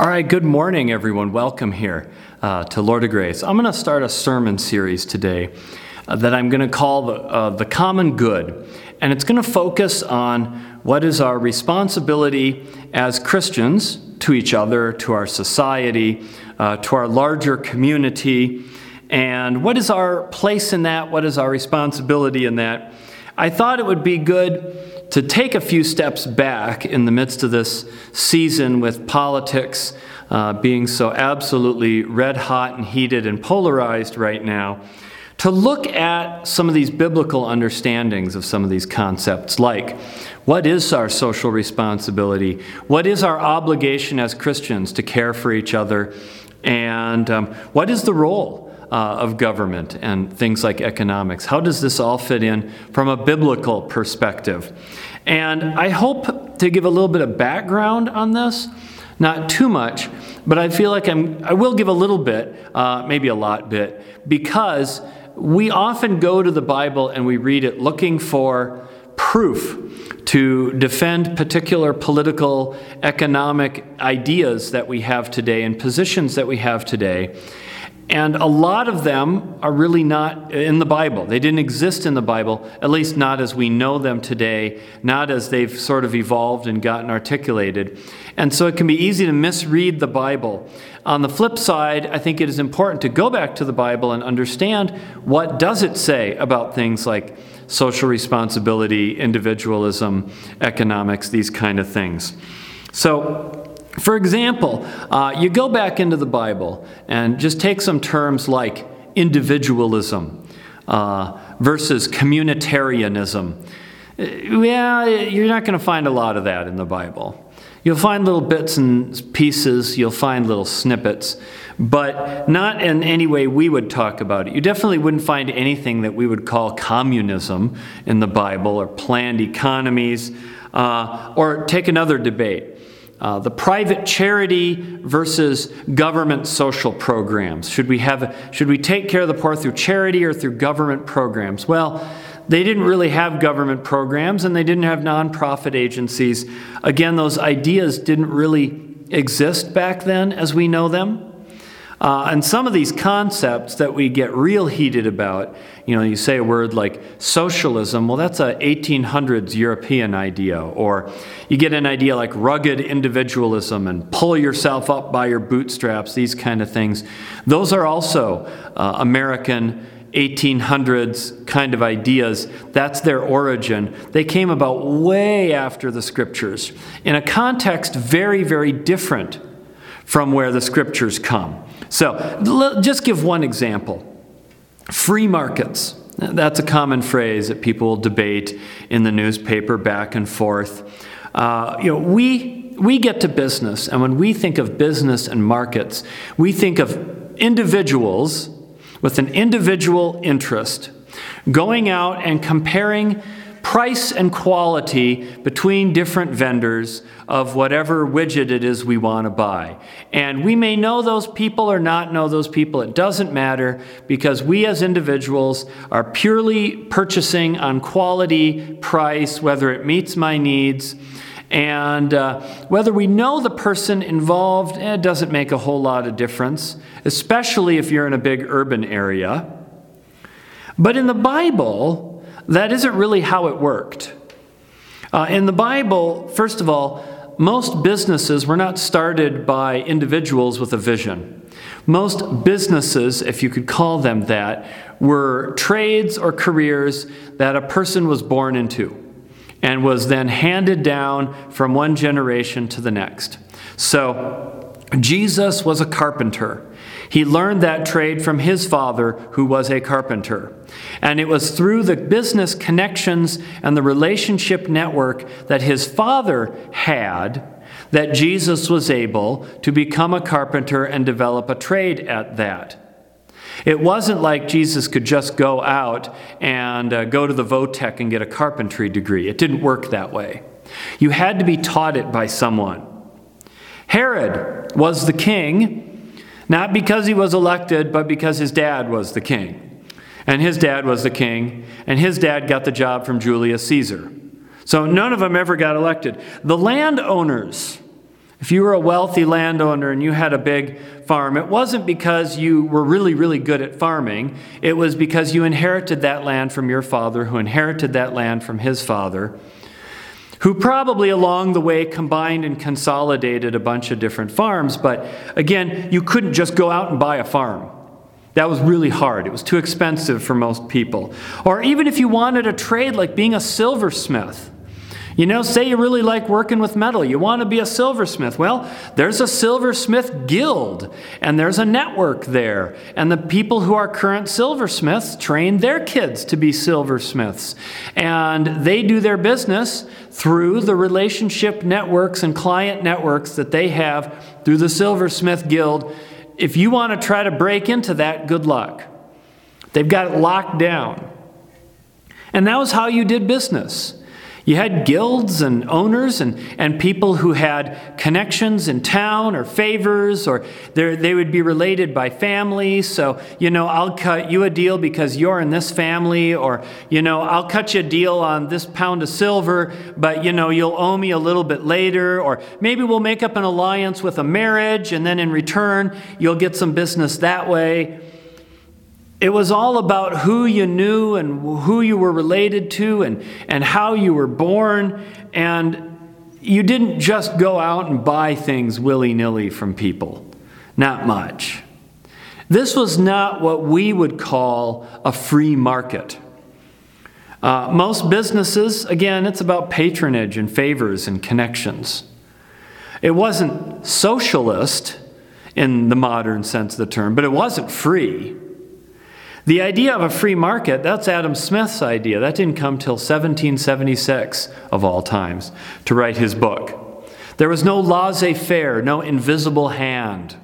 All right, good morning, everyone. Welcome here uh, to Lord of Grace. I'm going to start a sermon series today uh, that I'm going to call the, uh, the Common Good. And it's going to focus on what is our responsibility as Christians to each other, to our society, uh, to our larger community, and what is our place in that? What is our responsibility in that? I thought it would be good to take a few steps back in the midst of this season with politics uh, being so absolutely red hot and heated and polarized right now, to look at some of these biblical understandings of some of these concepts, like what is our social responsibility? What is our obligation as Christians to care for each other? And um, what is the role uh, of government and things like economics. How does this all fit in from a biblical perspective? And I hope to give a little bit of background on this, not too much, but I feel like I'm, I will give a little bit, uh, maybe a lot bit, because we often go to the Bible and we read it looking for proof to defend particular political, economic ideas that we have today and positions that we have today. And a lot of them are really not in the Bible. They didn't exist in the Bible, at least not as we know them today, not as they've sort of evolved and gotten articulated. And so it can be easy to misread the Bible. On the flip side, I think it is important to go back to the Bible and understand what does it say about things like social responsibility, individualism, economics, these kind of things. So, for example, uh, you go back into the Bible and just take some terms like individualism uh, versus communitarianism. Uh, yeah, you're not going to find a lot of that in the Bible. You'll find little bits and pieces, you'll find little snippets, but not in any way we would talk about it. You definitely wouldn't find anything that we would call communism in the Bible or planned economies. Uh, or take another debate. Uh, the private charity versus government social programs. Should we, have, should we take care of the poor through charity or through government programs? Well, they didn't really have government programs and they didn't have nonprofit agencies. Again, those ideas didn't really exist back then as we know them. Uh, and some of these concepts that we get real heated about, you know, you say a word like socialism, well, that's a 1800s European idea. Or you get an idea like rugged individualism and pull yourself up by your bootstraps, these kind of things. Those are also uh, American 1800s kind of ideas. That's their origin. They came about way after the scriptures in a context very, very different from where the scriptures come. So, just give one example free markets. That's a common phrase that people debate in the newspaper back and forth. Uh, you know, we, we get to business, and when we think of business and markets, we think of individuals with an individual interest going out and comparing price and quality between different vendors of whatever widget it is we want to buy. And we may know those people or not know those people. It doesn't matter because we as individuals are purely purchasing on quality, price, whether it meets my needs. And uh, whether we know the person involved, eh, it doesn't make a whole lot of difference, especially if you're in a big urban area. But in the Bible, that isn't really how it worked. Uh, in the Bible, first of all, most businesses were not started by individuals with a vision. Most businesses, if you could call them that, were trades or careers that a person was born into and was then handed down from one generation to the next. So, Jesus was a carpenter. He learned that trade from his father, who was a carpenter. And it was through the business connections and the relationship network that his father had that Jesus was able to become a carpenter and develop a trade at that. It wasn't like Jesus could just go out and uh, go to the Votech and get a carpentry degree. It didn't work that way. You had to be taught it by someone. Herod was the king not because he was elected, but because his dad was the king. And his dad was the king, and his dad got the job from Julius Caesar. So none of them ever got elected. The landowners If you were a wealthy landowner and you had a big farm, it wasn't because you were really, really good at farming. It was because you inherited that land from your father, who inherited that land from his father, who probably along the way combined and consolidated a bunch of different farms. But again, you couldn't just go out and buy a farm. That was really hard. It was too expensive for most people. Or even if you wanted a trade like being a silversmith. You know, say you really like working with metal, you want to be a silversmith. Well, there's a silversmith guild, and there's a network there. And the people who are current silversmiths train their kids to be silversmiths. And they do their business through the relationship networks and client networks that they have through the silversmith guild. If you want to try to break into that, good luck. They've got it locked down. And that was how you did business. You had guilds and owners and, and people who had connections in town or favors, or they would be related by family. So, you know, I'll cut you a deal because you're in this family, or, you know, I'll cut you a deal on this pound of silver, but, you know, you'll owe me a little bit later. Or maybe we'll make up an alliance with a marriage, and then in return, you'll get some business that way. It was all about who you knew and who you were related to and, and how you were born. And you didn't just go out and buy things willy nilly from people. Not much. This was not what we would call a free market. Uh, most businesses, again, it's about patronage and favors and connections. It wasn't socialist in the modern sense of the term, but it wasn't free. The idea of a free market, that's Adam Smith's idea. That didn't come till 1776 of all times to write his book. There was no laissez faire, no invisible hand.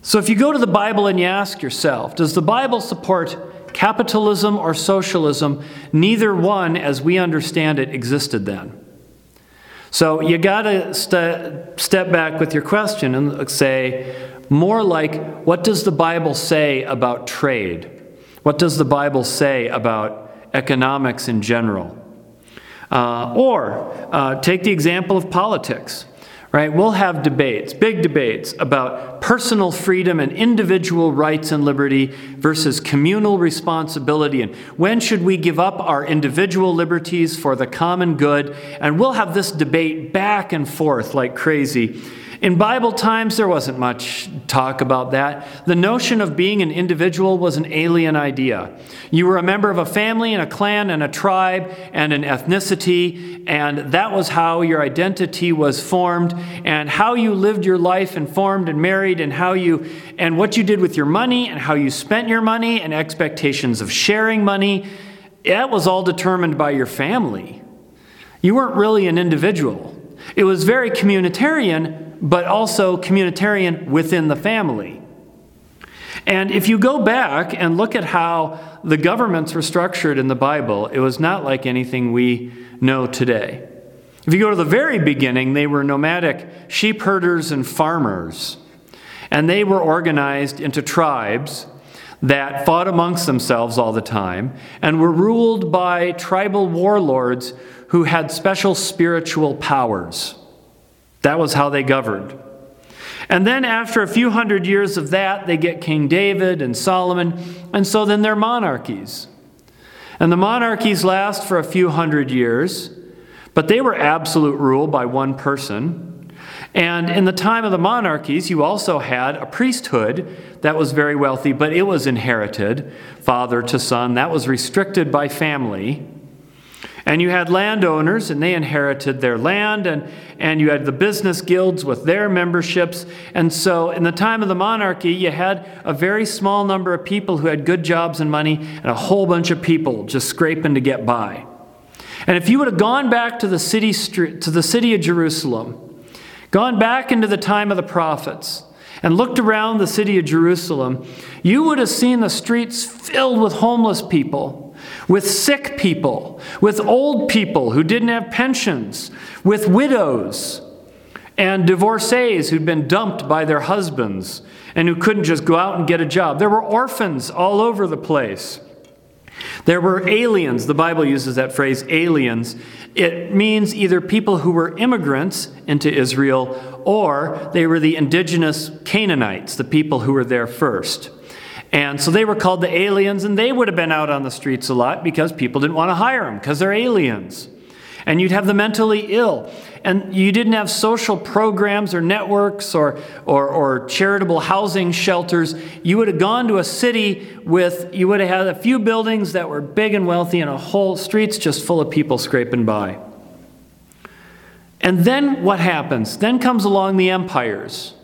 So if you go to the Bible and you ask yourself, does the Bible support capitalism or socialism? Neither one, as we understand it, existed then. So you got to st- step back with your question and say, more like what does the Bible say about trade? What does the Bible say about economics in general? Uh, or uh, take the example of politics. Right? We'll have debates, big debates about personal freedom and individual rights and liberty versus communal responsibility and when should we give up our individual liberties for the common good. And we'll have this debate back and forth like crazy. In Bible times, there wasn't much talk about that. The notion of being an individual was an alien idea. You were a member of a family and a clan and a tribe and an ethnicity, and that was how your identity was formed, and how you lived your life and formed and married, and how you and what you did with your money, and how you spent your money, and expectations of sharing money. That was all determined by your family. You weren't really an individual. It was very communitarian, but also communitarian within the family. And if you go back and look at how the governments were structured in the Bible, it was not like anything we know today. If you go to the very beginning, they were nomadic sheep herders and farmers. And they were organized into tribes that fought amongst themselves all the time and were ruled by tribal warlords who had special spiritual powers. That was how they governed. And then, after a few hundred years of that, they get King David and Solomon, and so then they're monarchies. And the monarchies last for a few hundred years, but they were absolute rule by one person. And in the time of the monarchies, you also had a priesthood that was very wealthy, but it was inherited, father to son. That was restricted by family. And you had landowners, and they inherited their land, and, and you had the business guilds with their memberships. And so, in the time of the monarchy, you had a very small number of people who had good jobs and money, and a whole bunch of people just scraping to get by. And if you would have gone back to the city, to the city of Jerusalem, gone back into the time of the prophets, and looked around the city of Jerusalem, you would have seen the streets filled with homeless people with sick people, with old people who didn't have pensions, with widows and divorcees who'd been dumped by their husbands and who couldn't just go out and get a job. There were orphans all over the place. There were aliens. The Bible uses that phrase, aliens. It means either people who were immigrants into Israel or they were the indigenous Canaanites, the people who were there first. And so they were called the aliens, and they would have been out on the streets a lot because people didn't want to hire them because they're aliens. And you'd have the mentally ill. And you didn't have social programs or networks or, or, or charitable housing shelters. You would have gone to a city with, you would have had a few buildings that were big and wealthy and a whole streets just full of people scraping by. And then what happens? Then comes along the empires.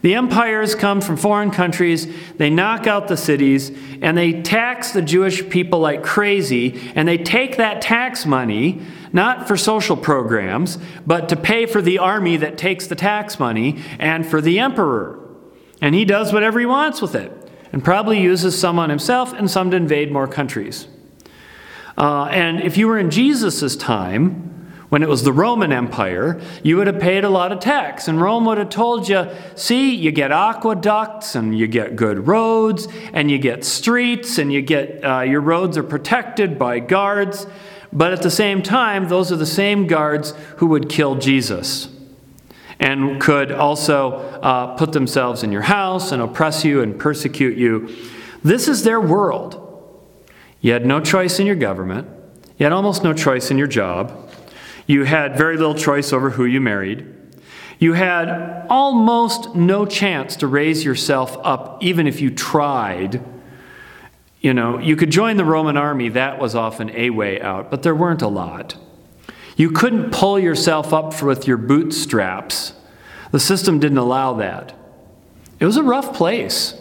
The empires come from foreign countries, they knock out the cities, and they tax the Jewish people like crazy, and they take that tax money, not for social programs, but to pay for the army that takes the tax money and for the emperor. And he does whatever he wants with it, and probably uses some on himself and some to invade more countries. Uh, and if you were in Jesus' time, when it was the Roman Empire, you would have paid a lot of tax. And Rome would have told you see, you get aqueducts and you get good roads and you get streets and you get uh, your roads are protected by guards. But at the same time, those are the same guards who would kill Jesus and could also uh, put themselves in your house and oppress you and persecute you. This is their world. You had no choice in your government, you had almost no choice in your job. You had very little choice over who you married. You had almost no chance to raise yourself up, even if you tried. You know, you could join the Roman army, that was often a way out, but there weren't a lot. You couldn't pull yourself up with your bootstraps. The system didn't allow that. It was a rough place.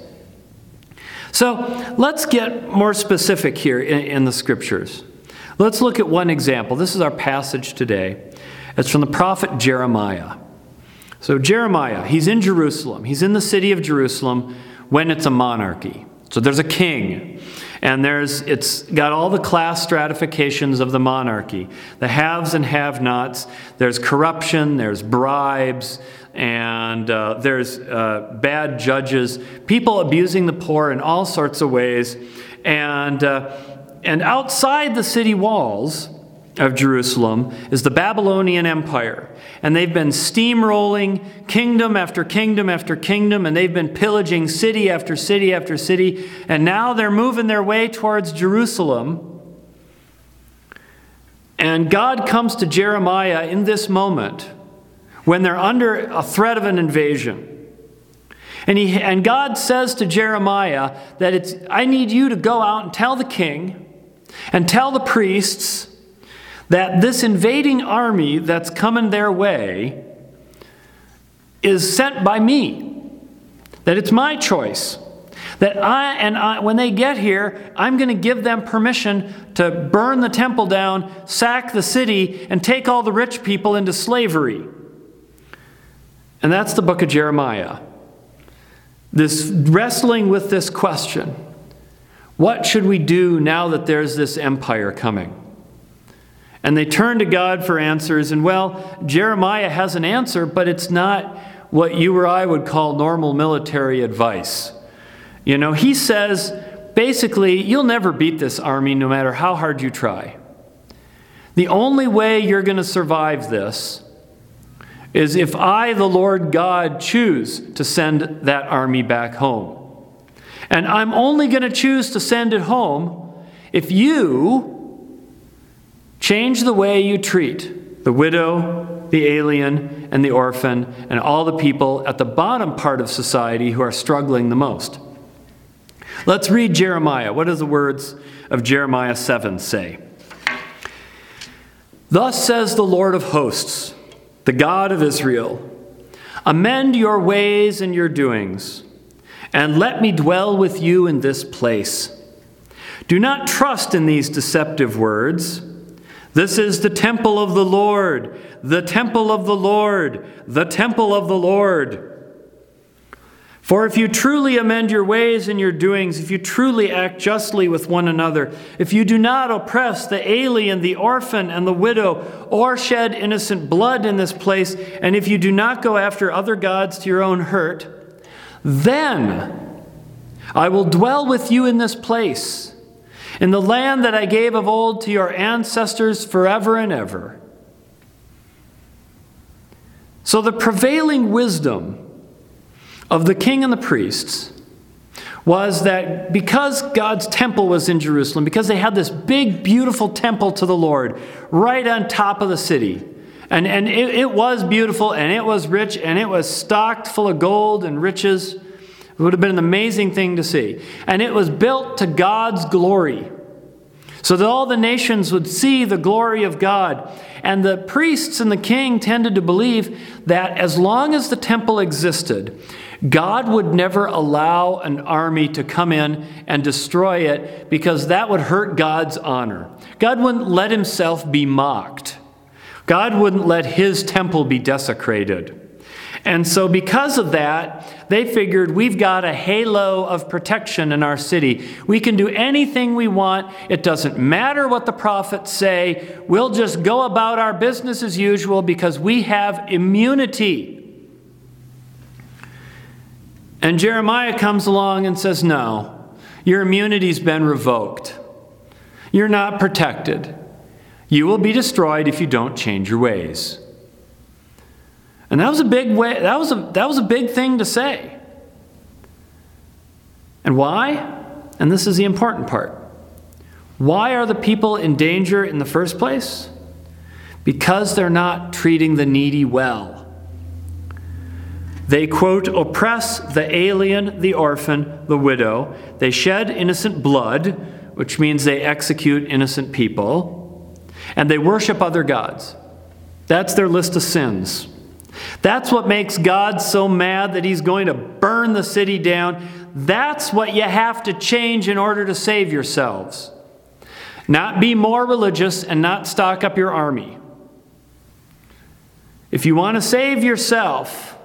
So let's get more specific here in, in the scriptures. Let's look at one example. This is our passage today. It's from the prophet Jeremiah. So, Jeremiah, he's in Jerusalem. He's in the city of Jerusalem when it's a monarchy. So, there's a king, and there's, it's got all the class stratifications of the monarchy the haves and have nots. There's corruption, there's bribes, and uh, there's uh, bad judges, people abusing the poor in all sorts of ways. And uh, and outside the city walls of Jerusalem is the Babylonian Empire. And they've been steamrolling kingdom after kingdom after kingdom, and they've been pillaging city after city after city. And now they're moving their way towards Jerusalem. And God comes to Jeremiah in this moment when they're under a threat of an invasion. And, he, and God says to Jeremiah that it's, I need you to go out and tell the king and tell the priests that this invading army that's coming their way is sent by me, that it's my choice. That I and I, when they get here, I'm going to give them permission to burn the temple down, sack the city, and take all the rich people into slavery. And that's the book of Jeremiah. This wrestling with this question what should we do now that there's this empire coming? And they turn to God for answers. And well, Jeremiah has an answer, but it's not what you or I would call normal military advice. You know, he says basically, you'll never beat this army no matter how hard you try. The only way you're going to survive this is if I, the Lord God, choose to send that army back home. And I'm only going to choose to send it home if you change the way you treat the widow, the alien, and the orphan, and all the people at the bottom part of society who are struggling the most. Let's read Jeremiah. What does the words of Jeremiah 7 say? Thus says the Lord of hosts, the God of Israel Amend your ways and your doings and let me dwell with you in this place. Do not trust in these deceptive words. This is the temple of the Lord, the temple of the Lord, the temple of the Lord. For if you truly amend your ways and your doings, if you truly act justly with one another, if you do not oppress the alien, the orphan, and the widow, or shed innocent blood in this place, and if you do not go after other gods to your own hurt, then I will dwell with you in this place, in the land that I gave of old to your ancestors forever and ever. So, the prevailing wisdom of the king and the priests was that because God's temple was in Jerusalem, because they had this big, beautiful temple to the Lord right on top of the city, and, and it, it was beautiful and it was rich and it was stocked full of gold and riches. It would have been an amazing thing to see. And it was built to God's glory so that all the nations would see the glory of God. And the priests and the king tended to believe that as long as the temple existed, God would never allow an army to come in and destroy it because that would hurt God's honor. God wouldn't let himself be mocked. God wouldn't let his temple be desecrated. And so, because of that, they figured we've got a halo of protection in our city. We can do anything we want. It doesn't matter what the prophets say. We'll just go about our business as usual because we have immunity. And Jeremiah comes along and says, No, your immunity's been revoked. You're not protected. You will be destroyed if you don't change your ways. And that was a big way, that was a, that was a big thing to say. And why? And this is the important part. Why are the people in danger in the first place? Because they're not treating the needy well. They, quote, oppress the alien, the orphan, the widow. They shed innocent blood, which means they execute innocent people. And they worship other gods. That's their list of sins. That's what makes God so mad that he's going to burn the city down. That's what you have to change in order to save yourselves. Not be more religious and not stock up your army. If you want to save yourself,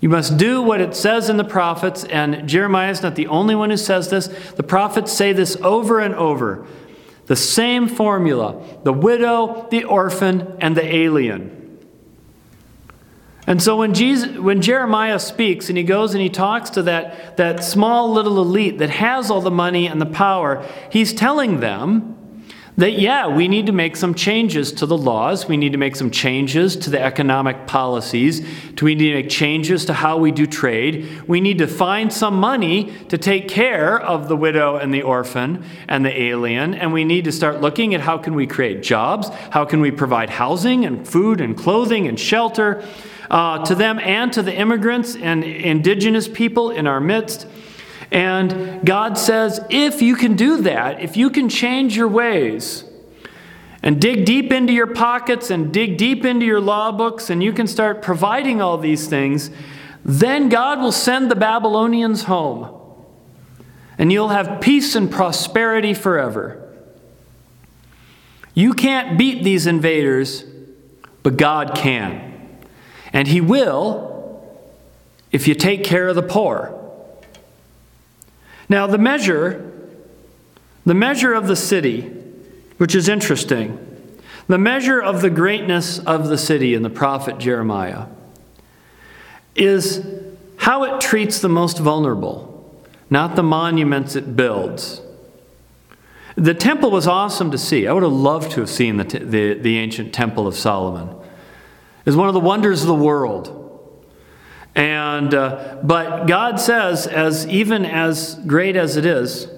you must do what it says in the prophets, and Jeremiah is not the only one who says this. The prophets say this over and over. The same formula the widow, the orphan, and the alien. And so when, Jesus, when Jeremiah speaks and he goes and he talks to that, that small little elite that has all the money and the power, he's telling them that, yeah, we need to make some changes to the laws. We need to make some changes to the economic policies. We need to make changes to how we do trade. We need to find some money to take care of the widow and the orphan and the alien. And we need to start looking at how can we create jobs? How can we provide housing and food and clothing and shelter? uh, to them and to the immigrants and indigenous people in our midst. And God says, if you can do that, if you can change your ways, and dig deep into your pockets and dig deep into your law books, and you can start providing all these things, then God will send the Babylonians home. And you'll have peace and prosperity forever. You can't beat these invaders, but God can. And He will if you take care of the poor. Now, the measure, the measure of the city, which is interesting, the measure of the greatness of the city in the prophet Jeremiah is how it treats the most vulnerable, not the monuments it builds. The temple was awesome to see. I would have loved to have seen the, the, the ancient temple of Solomon is one of the wonders of the world. And, uh, but God says, as even as great as it is,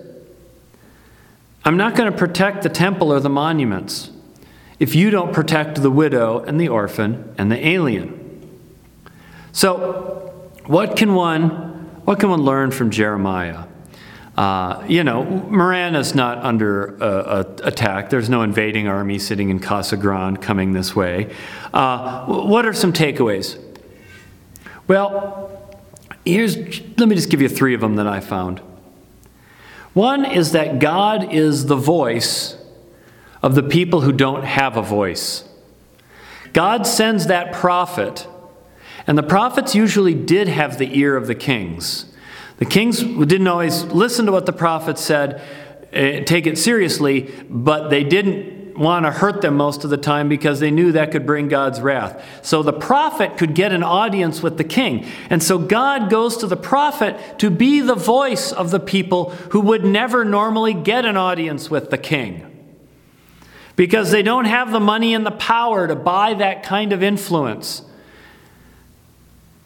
I'm not going to protect the temple or the monuments if you don't protect the widow and the orphan and the alien. So, what can one, what can one learn from Jeremiah? Uh, you know, Marana is not under uh, attack. There's no invading army sitting in Casa Grande coming this way. Uh, what are some takeaways? Well, here's, let me just give you three of them that I found. One is that God is the voice of the people who don't have a voice. God sends that prophet, and the prophets usually did have the ear of the kings. The kings didn't always listen to what the prophets said, uh, take it seriously, but they didn't want to hurt them most of the time because they knew that could bring God's wrath. So the prophet could get an audience with the king. And so God goes to the prophet to be the voice of the people who would never normally get an audience with the king because they don't have the money and the power to buy that kind of influence.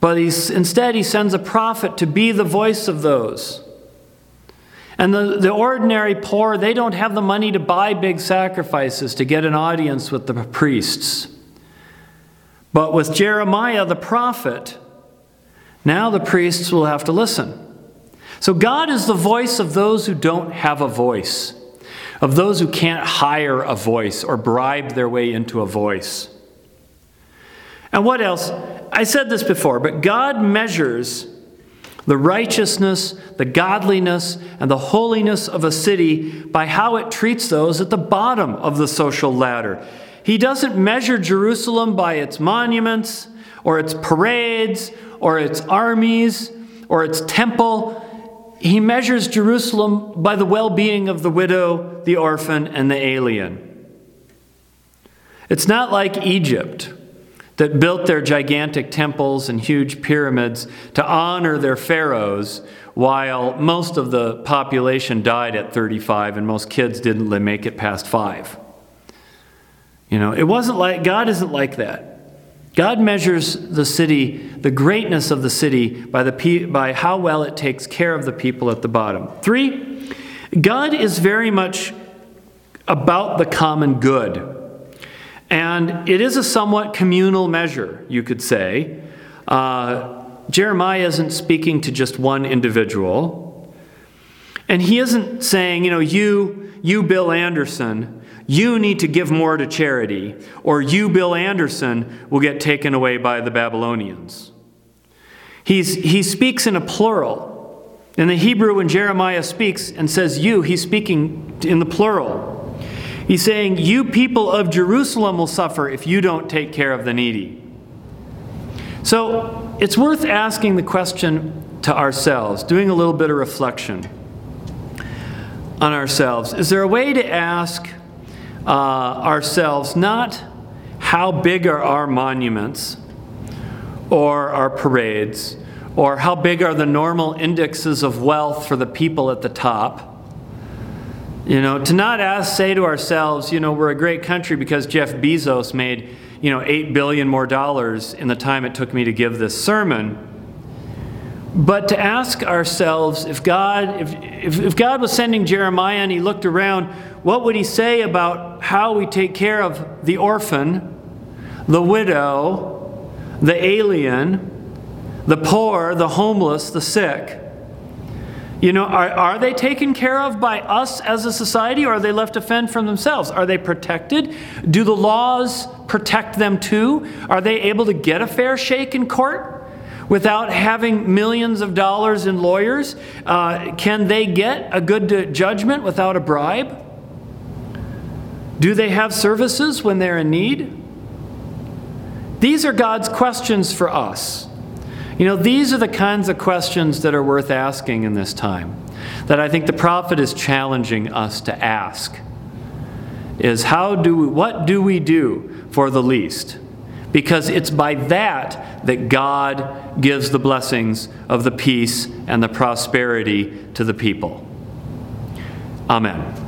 But instead, he sends a prophet to be the voice of those. And the, the ordinary poor, they don't have the money to buy big sacrifices to get an audience with the priests. But with Jeremiah the prophet, now the priests will have to listen. So God is the voice of those who don't have a voice of those who can't hire a voice or bribe their way into a voice. And what else? I said this before, but God measures the righteousness, the godliness, and the holiness of a city by how it treats those at the bottom of the social ladder. He doesn't measure Jerusalem by its monuments, or its parades, or its armies, or its temple he measures Jerusalem by the well being of the widow, the orphan, and the alien. It's not like Egypt that built their gigantic temples and huge pyramids to honor their pharaohs while most of the population died at 35 and most kids didn't make it past 5. You know, it wasn't like God isn't like that. God measures the city, the greatness of the city, by, the, by how well it takes care of the people at the bottom. Three, God is very much about the common good. And it is a somewhat communal measure, you could say. Uh, Jeremiah isn't speaking to just one individual. And he isn't saying, you know, you, you, Bill Anderson, you need to give more to charity, or you, Bill Anderson, will get taken away by the Babylonians. He's, he speaks in a plural. In the Hebrew, when Jeremiah speaks and says you, he's speaking in the plural. He's saying, You people of Jerusalem will suffer if you don't take care of the needy. So it's worth asking the question to ourselves, doing a little bit of reflection on ourselves. Is there a way to ask, uh, ourselves not how big are our monuments or our parades or how big are the normal indexes of wealth for the people at the top. You know, to not ask, say to ourselves, you know, we're a great country because Jeff Bezos made, you know, 8 billion more dollars in the time it took me to give this sermon. But to ask ourselves if God, if, if, if God was sending Jeremiah and he looked around, what would he say about how we take care of the orphan, the widow, the alien, the poor, the homeless, the sick? You know, are, are they taken care of by us as a society or are they left to fend for themselves? Are they protected? Do the laws protect them too? Are they able to get a fair shake in court? without having millions of dollars in lawyers? Uh, can they get a good judgment without a bribe? Do they have services when they're in need? These are God's questions for us. You know, these are the kinds of questions that are worth asking in this time, that I think the prophet is challenging us to ask. Is how do we, what do we do for the least? Because it's by that that God gives the blessings of the peace and the prosperity to the people. Amen.